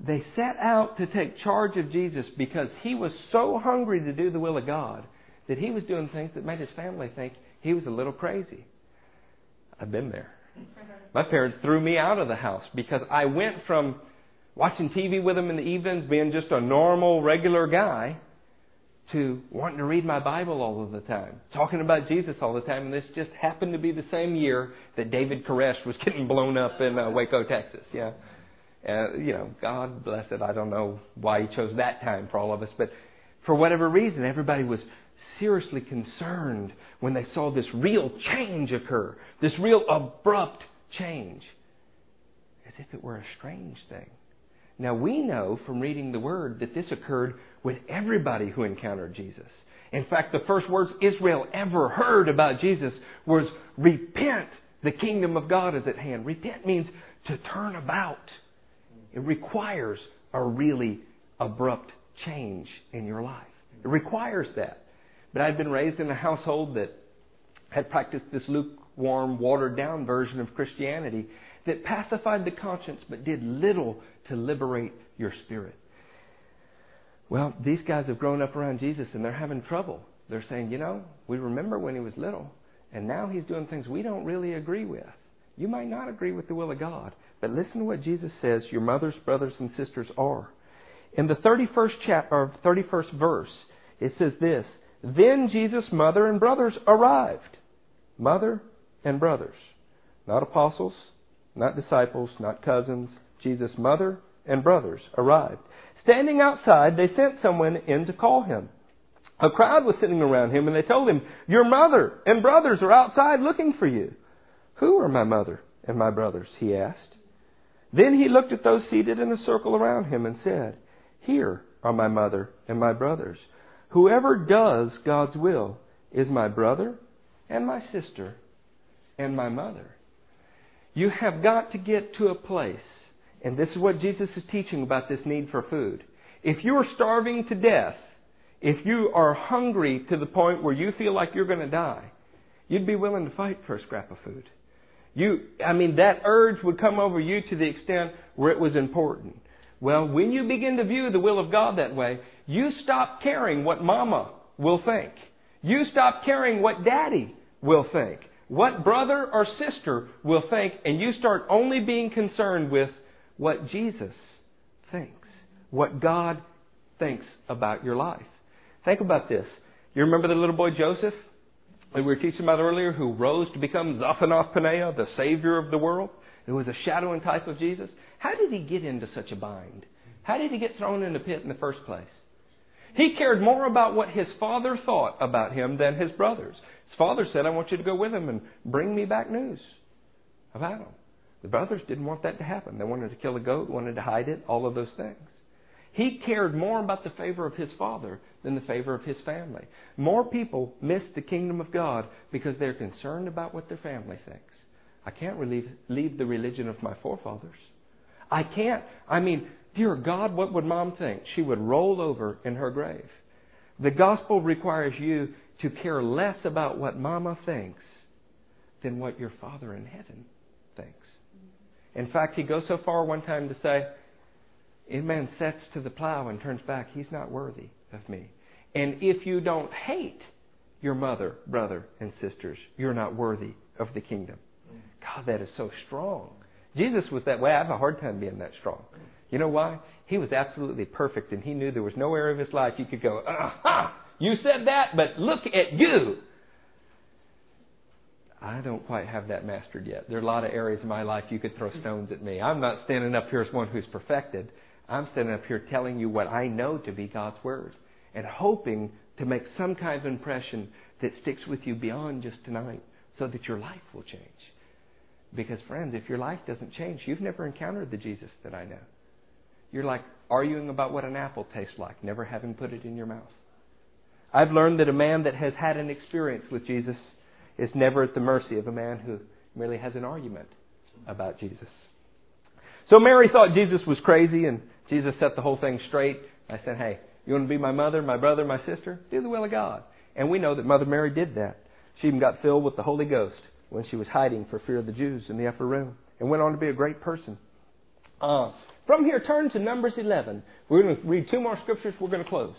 they set out to take charge of Jesus because he was so hungry to do the will of God that he was doing things that made his family think he was a little crazy. I've been there. My parents threw me out of the house because I went from watching TV with them in the evenings, being just a normal, regular guy, to wanting to read my Bible all of the time, talking about Jesus all the time. And this just happened to be the same year that David Koresh was getting blown up in uh, Waco, Texas. Yeah. Uh, you know, God bless it. I don't know why He chose that time for all of us, but for whatever reason, everybody was seriously concerned when they saw this real change occur, this real abrupt change, as if it were a strange thing. Now, we know from reading the Word that this occurred with everybody who encountered Jesus. In fact, the first words Israel ever heard about Jesus was, Repent, the kingdom of God is at hand. Repent means to turn about. It requires a really abrupt change in your life. It requires that. But I'd been raised in a household that had practiced this lukewarm, watered down version of Christianity that pacified the conscience but did little to liberate your spirit. Well, these guys have grown up around Jesus and they're having trouble. They're saying, you know, we remember when he was little, and now he's doing things we don't really agree with. You might not agree with the will of God, but listen to what Jesus says your mothers, brothers, and sisters are. In the 31st chapter, or 31st verse, it says this then Jesus' mother and brothers arrived. Mother and brothers. Not apostles, not disciples, not cousins. Jesus' mother and brothers arrived. Standing outside, they sent someone in to call him. A crowd was sitting around him, and they told him, Your mother and brothers are outside looking for you. Who are my mother and my brothers? he asked. Then he looked at those seated in a circle around him and said, Here are my mother and my brothers. Whoever does God's will is my brother and my sister and my mother. You have got to get to a place, and this is what Jesus is teaching about this need for food. If you are starving to death, if you are hungry to the point where you feel like you're going to die, you'd be willing to fight for a scrap of food. You, I mean, that urge would come over you to the extent where it was important. Well, when you begin to view the will of God that way, you stop caring what mama will think. You stop caring what daddy will think, what brother or sister will think, and you start only being concerned with what Jesus thinks, what God thinks about your life. Think about this. You remember the little boy Joseph that we were teaching about earlier who rose to become Zaphanath Paneah, the Savior of the world? It was a shadow and type of Jesus. How did he get into such a bind? How did he get thrown in the pit in the first place? He cared more about what his father thought about him than his brothers. His father said, I want you to go with him and bring me back news about him. The brothers didn't want that to happen. They wanted to kill a goat, wanted to hide it, all of those things. He cared more about the favor of his father than the favor of his family. More people miss the kingdom of God because they're concerned about what their family thinks. I can't leave, leave the religion of my forefathers. I can't. I mean, Dear God, what would mom think? She would roll over in her grave. The gospel requires you to care less about what mama thinks than what your father in heaven thinks. In fact, he goes so far one time to say, a man sets to the plow and turns back, he's not worthy of me. And if you don't hate your mother, brother, and sisters, you're not worthy of the kingdom. God, that is so strong. Jesus was that way. I have a hard time being that strong. You know why? He was absolutely perfect, and he knew there was no area of his life you could go, aha, you said that, but look at you. I don't quite have that mastered yet. There are a lot of areas in my life you could throw stones at me. I'm not standing up here as one who's perfected. I'm standing up here telling you what I know to be God's Word and hoping to make some kind of impression that sticks with you beyond just tonight so that your life will change. Because, friends, if your life doesn't change, you've never encountered the Jesus that I know. You're like arguing about what an apple tastes like, never having put it in your mouth. I've learned that a man that has had an experience with Jesus is never at the mercy of a man who merely has an argument about Jesus. So Mary thought Jesus was crazy, and Jesus set the whole thing straight. I said, Hey, you want to be my mother, my brother, my sister? Do the will of God. And we know that Mother Mary did that. She even got filled with the Holy Ghost when she was hiding for fear of the Jews in the upper room and went on to be a great person. Uh, from here, turn to Numbers 11. We're going to read two more scriptures. We're going to close.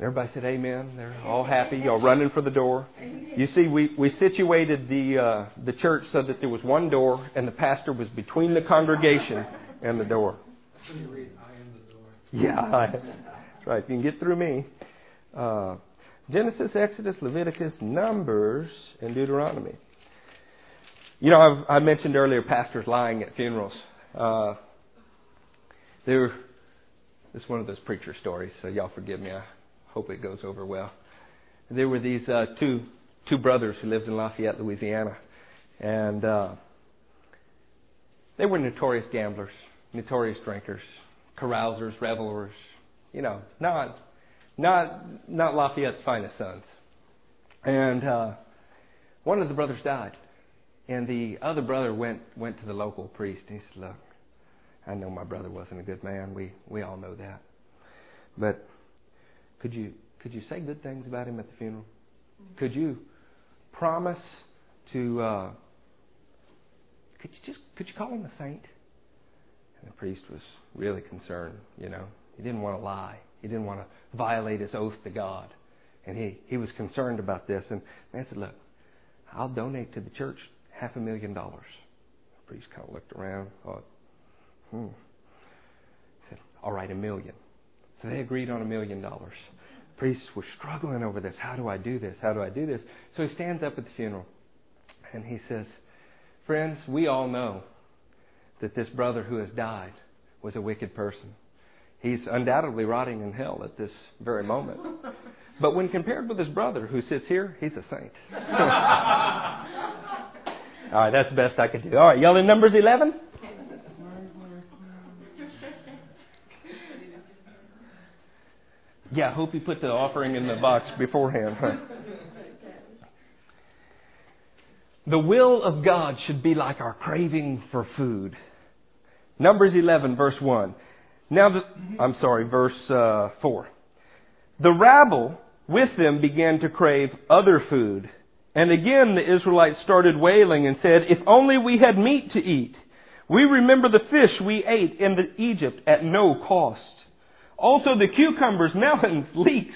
Everybody said amen. They're all happy. Y'all running for the door. You see, we, we situated the, uh, the church so that there was one door and the pastor was between the congregation and the door. Read, I am the door. Yeah, I, that's right. If you can get through me. Uh, Genesis, Exodus, Leviticus, Numbers, and Deuteronomy. You know, I've, I mentioned earlier pastors lying at funerals. Uh, is one of those preacher stories, so y'all forgive me. I hope it goes over well. There were these uh, two two brothers who lived in Lafayette, Louisiana, and uh, they were notorious gamblers, notorious drinkers, carousers, revelers. You know, not not not Lafayette's finest sons. And uh, one of the brothers died, and the other brother went went to the local priest. And he said, "Look, I know my brother wasn't a good man. We we all know that, but could you could you say good things about him at the funeral? Could you promise to? Uh, could you just could you call him a saint?" And the priest was really concerned. You know, he didn't want to lie. He didn't want to violate his oath to God. And he, he was concerned about this. And man said, Look, I'll donate to the church half a million dollars. The priest kind of looked around, thought, hmm. He said, All right, a million. So they agreed on a million dollars. Priests were struggling over this. How do I do this? How do I do this? So he stands up at the funeral and he says, Friends, we all know that this brother who has died was a wicked person. He's undoubtedly rotting in hell at this very moment. But when compared with his brother who sits here, he's a saint. All right, that's the best I could do. All right, y'all in Numbers 11? Yeah, I hope you put the offering in the box beforehand. Huh? The will of God should be like our craving for food. Numbers 11, verse 1. Now, the, I'm sorry, verse uh, 4. The rabble with them began to crave other food. And again the Israelites started wailing and said, If only we had meat to eat. We remember the fish we ate in Egypt at no cost. Also the cucumbers, melons, leeks.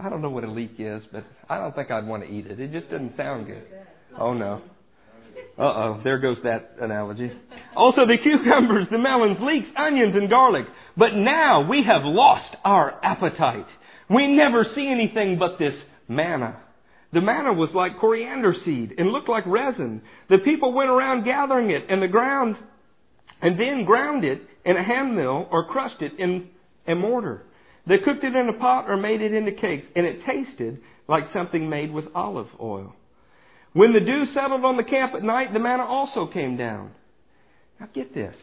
I don't know what a leek is, but I don't think I'd want to eat it. It just doesn't sound good. Oh no. Uh oh, there goes that analogy. Also the cucumbers, the melons, leeks, onions, and garlic. But now we have lost our appetite. We never see anything but this manna. The manna was like coriander seed and looked like resin. The people went around gathering it and the ground and then ground it in a hand mill or crushed it in a mortar. They cooked it in a pot or made it into cakes and it tasted like something made with olive oil. When the dew settled on the camp at night, the manna also came down. Now get this.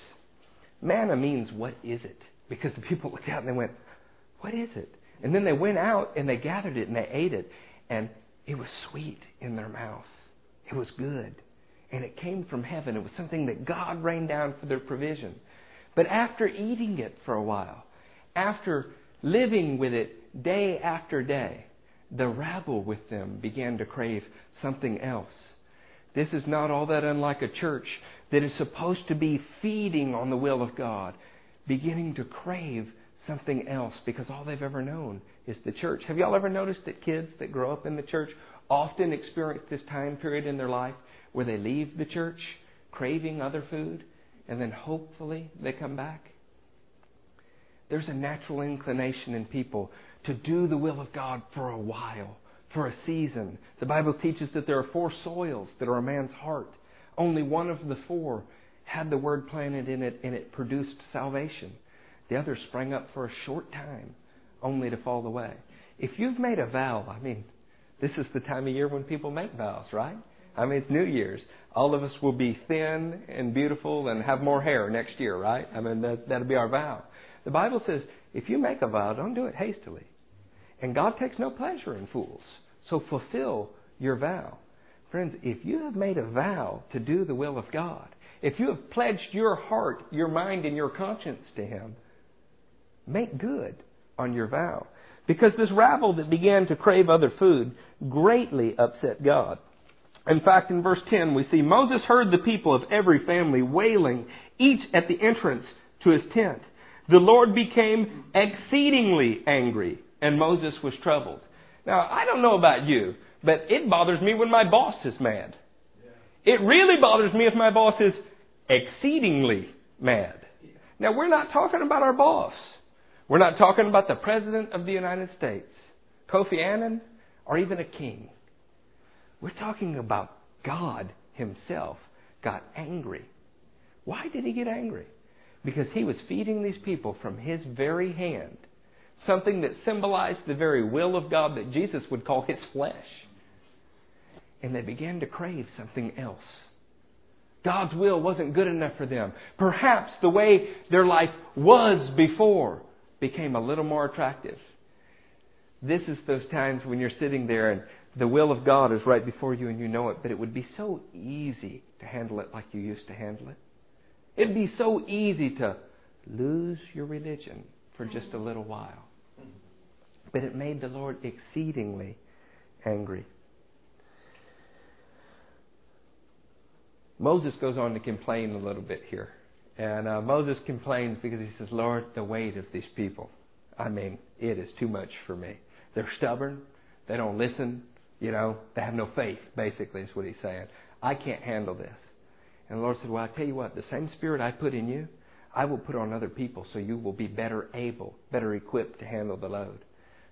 Manna means what is it? Because the people looked out and they went, What is it? And then they went out and they gathered it and they ate it. And it was sweet in their mouth. It was good. And it came from heaven. It was something that God rained down for their provision. But after eating it for a while, after living with it day after day, the rabble with them began to crave something else. This is not all that unlike a church that is supposed to be feeding on the will of God, beginning to crave something else because all they've ever known is the church. Have y'all ever noticed that kids that grow up in the church often experience this time period in their life where they leave the church craving other food and then hopefully they come back? There's a natural inclination in people to do the will of God for a while for a season. The Bible teaches that there are four soils that are a man's heart. Only one of the four had the word planted in it and it produced salvation. The others sprang up for a short time, only to fall away. If you've made a vow, I mean, this is the time of year when people make vows, right? I mean, it's New Year's. All of us will be thin and beautiful and have more hair next year, right? I mean, that, that'll be our vow. The Bible says if you make a vow, don't do it hastily. And God takes no pleasure in fools. So fulfill your vow. Friends, if you have made a vow to do the will of God, if you have pledged your heart, your mind, and your conscience to Him, make good on your vow. Because this rabble that began to crave other food greatly upset God. In fact, in verse 10, we see Moses heard the people of every family wailing, each at the entrance to his tent. The Lord became exceedingly angry, and Moses was troubled. Now, I don't know about you, but it bothers me when my boss is mad. It really bothers me if my boss is exceedingly mad. Now, we're not talking about our boss. We're not talking about the President of the United States, Kofi Annan, or even a king. We're talking about God Himself got angry. Why did He get angry? Because He was feeding these people from His very hand, something that symbolized the very will of God that Jesus would call His flesh. And they began to crave something else. God's will wasn't good enough for them. Perhaps the way their life was before became a little more attractive. This is those times when you're sitting there and the will of God is right before you and you know it, but it would be so easy to handle it like you used to handle it. It'd be so easy to lose your religion for just a little while. But it made the Lord exceedingly angry. Moses goes on to complain a little bit here. And uh, Moses complains because he says, Lord, the weight of these people. I mean, it is too much for me. They're stubborn. They don't listen. You know, they have no faith, basically, is what he's saying. I can't handle this. And the Lord said, Well, I tell you what, the same spirit I put in you, I will put on other people so you will be better able, better equipped to handle the load.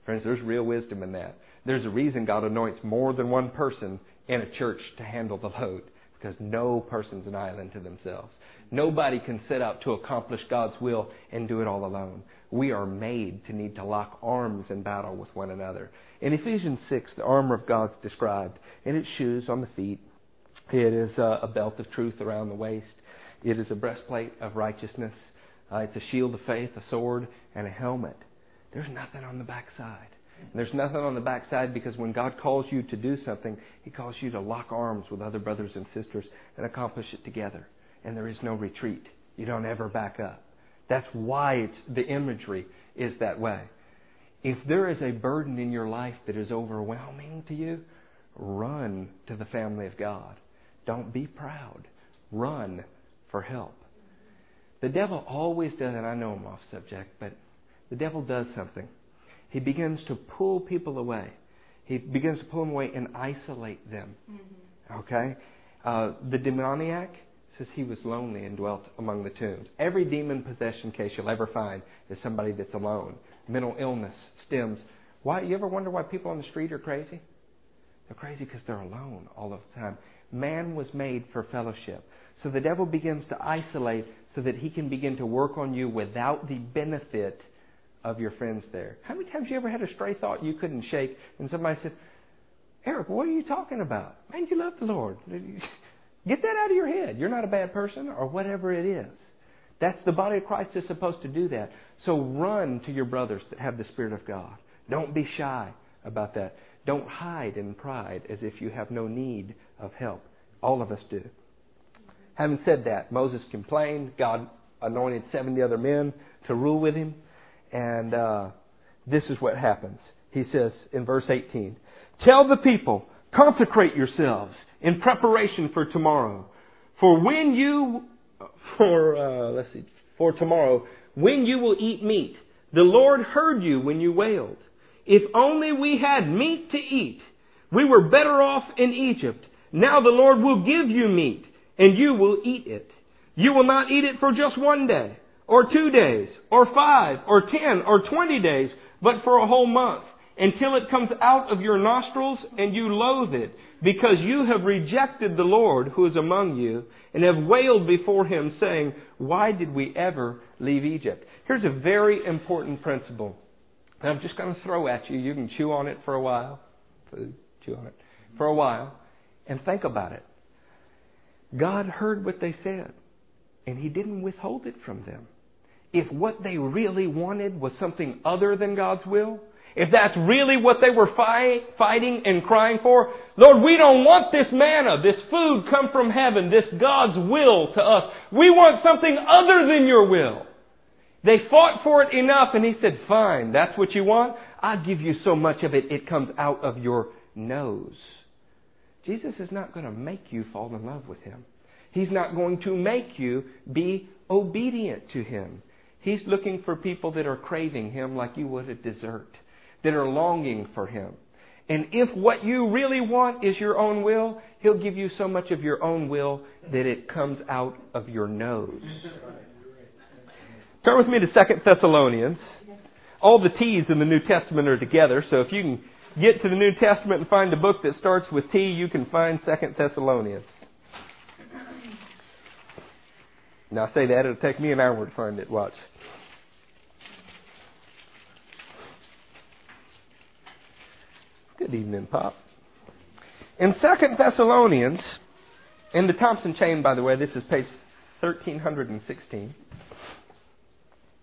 Friends, there's real wisdom in that. There's a reason God anoints more than one person in a church to handle the load because no person's an island to themselves. Nobody can set out to accomplish God's will and do it all alone. We are made to need to lock arms in battle with one another. In Ephesians 6, the armor of God's described, and it's shoes on the feet. It is a belt of truth around the waist. It is a breastplate of righteousness. Uh, it's a shield of faith, a sword, and a helmet. There's nothing on the backside. And there's nothing on the backside because when God calls you to do something, He calls you to lock arms with other brothers and sisters and accomplish it together. And there is no retreat. You don't ever back up. That's why it's, the imagery is that way. If there is a burden in your life that is overwhelming to you, run to the family of God. Don't be proud. Run for help. The devil always does, and I know I'm off subject, but the devil does something he begins to pull people away. He begins to pull them away and isolate them. Mm-hmm. Okay? Uh, the demoniac says he was lonely and dwelt among the tombs. Every demon possession case you'll ever find is somebody that's alone. Mental illness stems. Why? You ever wonder why people on the street are crazy? They're crazy because they're alone all of the time. Man was made for fellowship. So the devil begins to isolate so that he can begin to work on you without the benefit of your friends there. How many times you ever had a stray thought you couldn't shake and somebody said, Eric, what are you talking about? Man, you love the Lord. Get that out of your head. You're not a bad person or whatever it is. That's the body of Christ is supposed to do that. So run to your brothers that have the Spirit of God. Don't be shy about that. Don't hide in pride as if you have no need of help. All of us do. Having said that, Moses complained. God anointed 70 other men to rule with him. And uh, this is what happens. He says in verse 18, Tell the people, consecrate yourselves in preparation for tomorrow. For when you, for, uh, let's see, for tomorrow, when you will eat meat, the Lord heard you when you wailed. If only we had meat to eat. We were better off in Egypt. Now the Lord will give you meat, and you will eat it. You will not eat it for just one day or two days, or five, or ten, or twenty days, but for a whole month. until it comes out of your nostrils and you loathe it, because you have rejected the Lord who is among you and have wailed before him, saying, Why did we ever leave Egypt? Here's a very important principle. And I'm just going to throw at you. You can chew on it for a while. Food, chew on it for a while, and think about it. God heard what they said, and He didn't withhold it from them. If what they really wanted was something other than God's will, if that's really what they were fight, fighting and crying for, Lord, we don't want this manna, this food come from heaven, this God's will to us. We want something other than your will. They fought for it enough and he said, fine, that's what you want? I'll give you so much of it, it comes out of your nose. Jesus is not going to make you fall in love with him. He's not going to make you be obedient to him. He's looking for people that are craving him like you would a dessert that are longing for Him. And if what you really want is your own will, He'll give you so much of your own will that it comes out of your nose. Turn with me to Second Thessalonians. All the T's in the New Testament are together, so if you can get to the New Testament and find a book that starts with T, you can find Second Thessalonians. Now I say that, it'll take me an hour to find it. Watch. Good evening, Pop. In Second Thessalonians, in the Thompson chain, by the way, this is page 1316.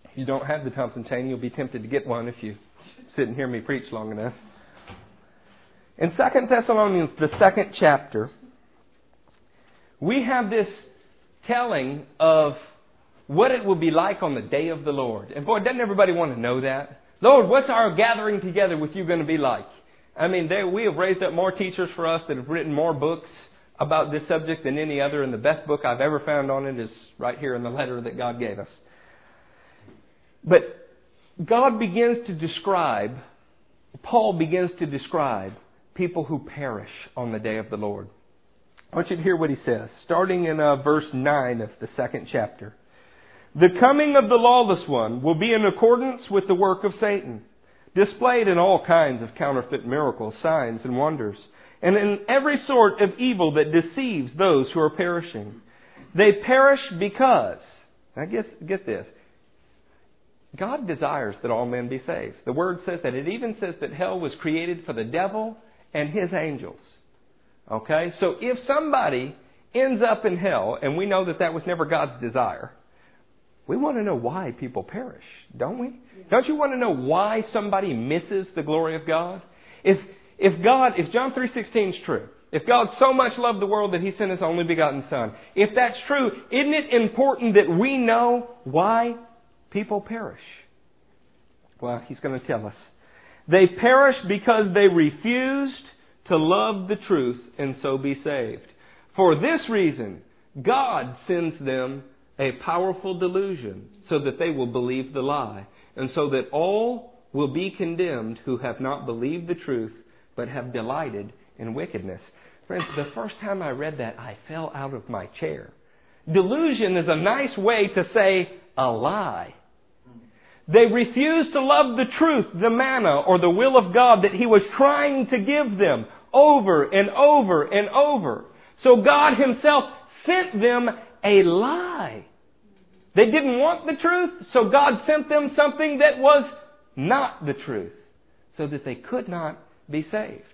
If you don't have the Thompson chain, you'll be tempted to get one if you sit and hear me preach long enough. In Second Thessalonians, the second chapter, we have this telling of what it will be like on the day of the Lord. And boy, doesn't everybody want to know that? Lord, what's our gathering together with you going to be like? I mean, they, we have raised up more teachers for us that have written more books about this subject than any other, and the best book I've ever found on it is right here in the letter that God gave us. But God begins to describe, Paul begins to describe people who perish on the day of the Lord. I want you to hear what he says, starting in uh, verse 9 of the second chapter. The coming of the lawless one will be in accordance with the work of Satan displayed in all kinds of counterfeit miracles, signs, and wonders, and in every sort of evil that deceives those who are perishing. They perish because, now get, get this, God desires that all men be saved. The Word says that. It even says that hell was created for the devil and his angels. Okay? So if somebody ends up in hell, and we know that that was never God's desire, we want to know why people perish, don't we? Don't you want to know why somebody misses the glory of God? If if God, if John 3:16 is true, if God so much loved the world that he sent his only begotten son, if that's true, isn't it important that we know why people perish? Well, he's going to tell us. They perish because they refused to love the truth and so be saved. For this reason, God sends them a powerful delusion so that they will believe the lie, and so that all will be condemned who have not believed the truth but have delighted in wickedness. Friends, the first time I read that, I fell out of my chair. Delusion is a nice way to say a lie. They refused to love the truth, the manna, or the will of God that He was trying to give them over and over and over. So God Himself sent them a lie. They didn't want the truth, so God sent them something that was not the truth, so that they could not be saved.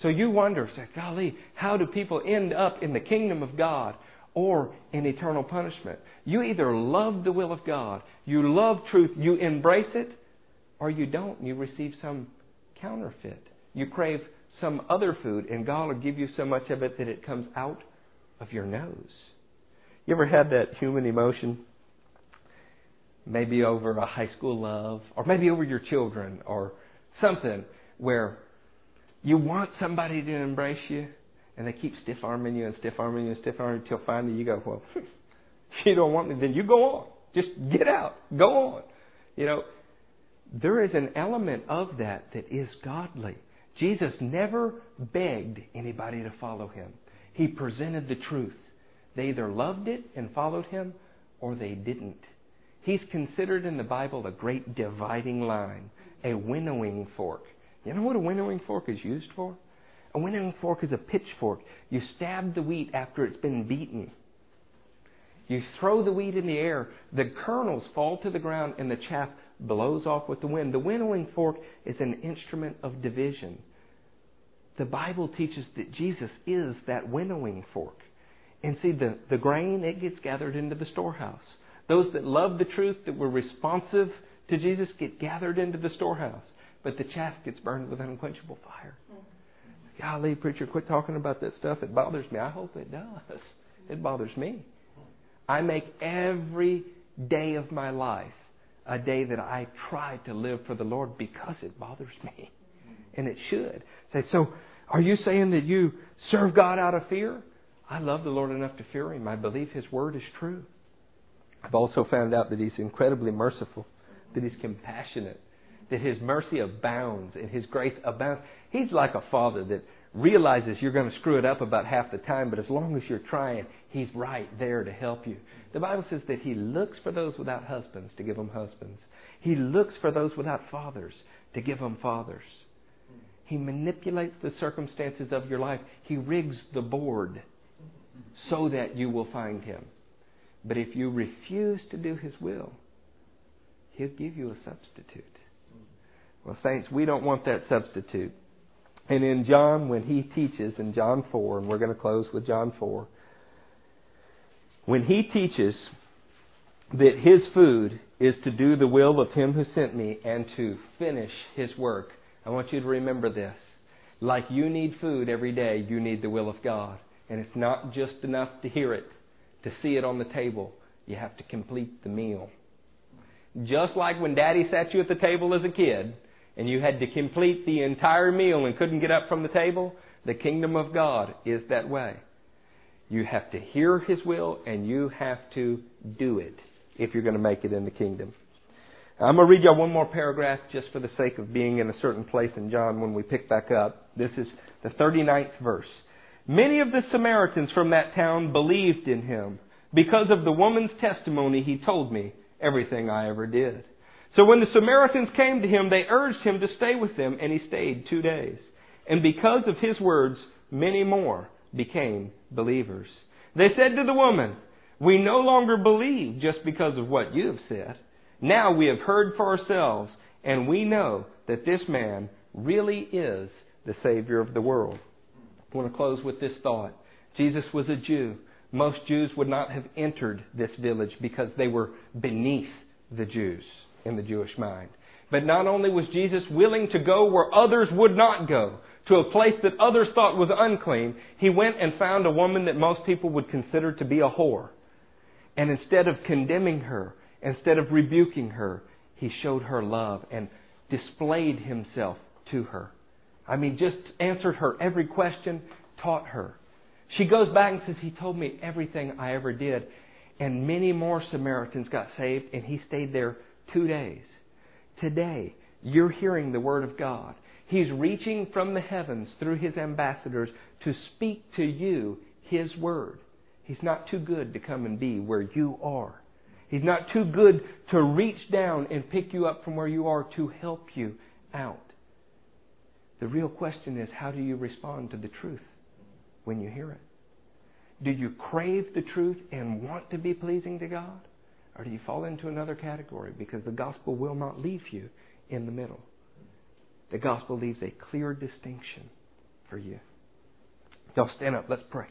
So you wonder, say, golly, how do people end up in the kingdom of God or in eternal punishment? You either love the will of God, you love truth, you embrace it, or you don't, you receive some counterfeit. You crave some other food, and God will give you so much of it that it comes out of your nose. You ever had that human emotion? Maybe over a high school love, or maybe over your children, or something where you want somebody to embrace you, and they keep stiff arming you and stiff arming you and stiff arming you until finally you go, well, you don't want me, then you go on. Just get out. Go on. You know, there is an element of that that is godly. Jesus never begged anybody to follow him. He presented the truth. They either loved it and followed him or they didn't. He's considered in the Bible a great dividing line, a winnowing fork. You know what a winnowing fork is used for? A winnowing fork is a pitchfork. You stab the wheat after it's been beaten. You throw the wheat in the air, the kernels fall to the ground, and the chaff blows off with the wind. The winnowing fork is an instrument of division. The Bible teaches that Jesus is that winnowing fork. And see, the, the grain, it gets gathered into the storehouse. Those that love the truth, that were responsive to Jesus, get gathered into the storehouse. But the chaff gets burned with unquenchable fire. Golly, preacher, quit talking about that stuff. It bothers me. I hope it does. It bothers me. I make every day of my life a day that I try to live for the Lord because it bothers me. And it should. Say, so are you saying that you serve God out of fear? I love the Lord enough to fear Him. I believe His Word is true. I've also found out that He's incredibly merciful, that He's compassionate, that His mercy abounds and His grace abounds. He's like a father that realizes you're going to screw it up about half the time, but as long as you're trying, He's right there to help you. The Bible says that He looks for those without husbands to give them husbands. He looks for those without fathers to give them fathers. He manipulates the circumstances of your life. He rigs the board so that you will find Him. But if you refuse to do His will, He'll give you a substitute. Well, saints, we don't want that substitute. And in John, when he teaches in John 4, and we're going to close with John 4, when he teaches that his food is to do the will of him who sent me and to finish his work, I want you to remember this. Like you need food every day, you need the will of God. And it's not just enough to hear it, to see it on the table. You have to complete the meal. Just like when daddy sat you at the table as a kid and you had to complete the entire meal and couldn't get up from the table, the kingdom of God is that way. You have to hear His will and you have to do it if you're going to make it in the kingdom. I'm going to read you one more paragraph just for the sake of being in a certain place in John when we pick back up. This is the 39th verse. Many of the Samaritans from that town believed in him. Because of the woman's testimony, he told me everything I ever did. So when the Samaritans came to him, they urged him to stay with them, and he stayed two days. And because of his words, many more became believers. They said to the woman, We no longer believe just because of what you have said. Now we have heard for ourselves, and we know that this man really is the Savior of the world. I want to close with this thought. Jesus was a Jew. Most Jews would not have entered this village because they were beneath the Jews in the Jewish mind. But not only was Jesus willing to go where others would not go, to a place that others thought was unclean, he went and found a woman that most people would consider to be a whore. And instead of condemning her, instead of rebuking her, he showed her love and displayed himself to her. I mean, just answered her every question, taught her. She goes back and says, He told me everything I ever did. And many more Samaritans got saved, and he stayed there two days. Today, you're hearing the Word of God. He's reaching from the heavens through His ambassadors to speak to you His Word. He's not too good to come and be where you are. He's not too good to reach down and pick you up from where you are to help you out. The real question is how do you respond to the truth when you hear it? Do you crave the truth and want to be pleasing to God? Or do you fall into another category? Because the gospel will not leave you in the middle. The gospel leaves a clear distinction for you. Y'all stand up. Let's pray.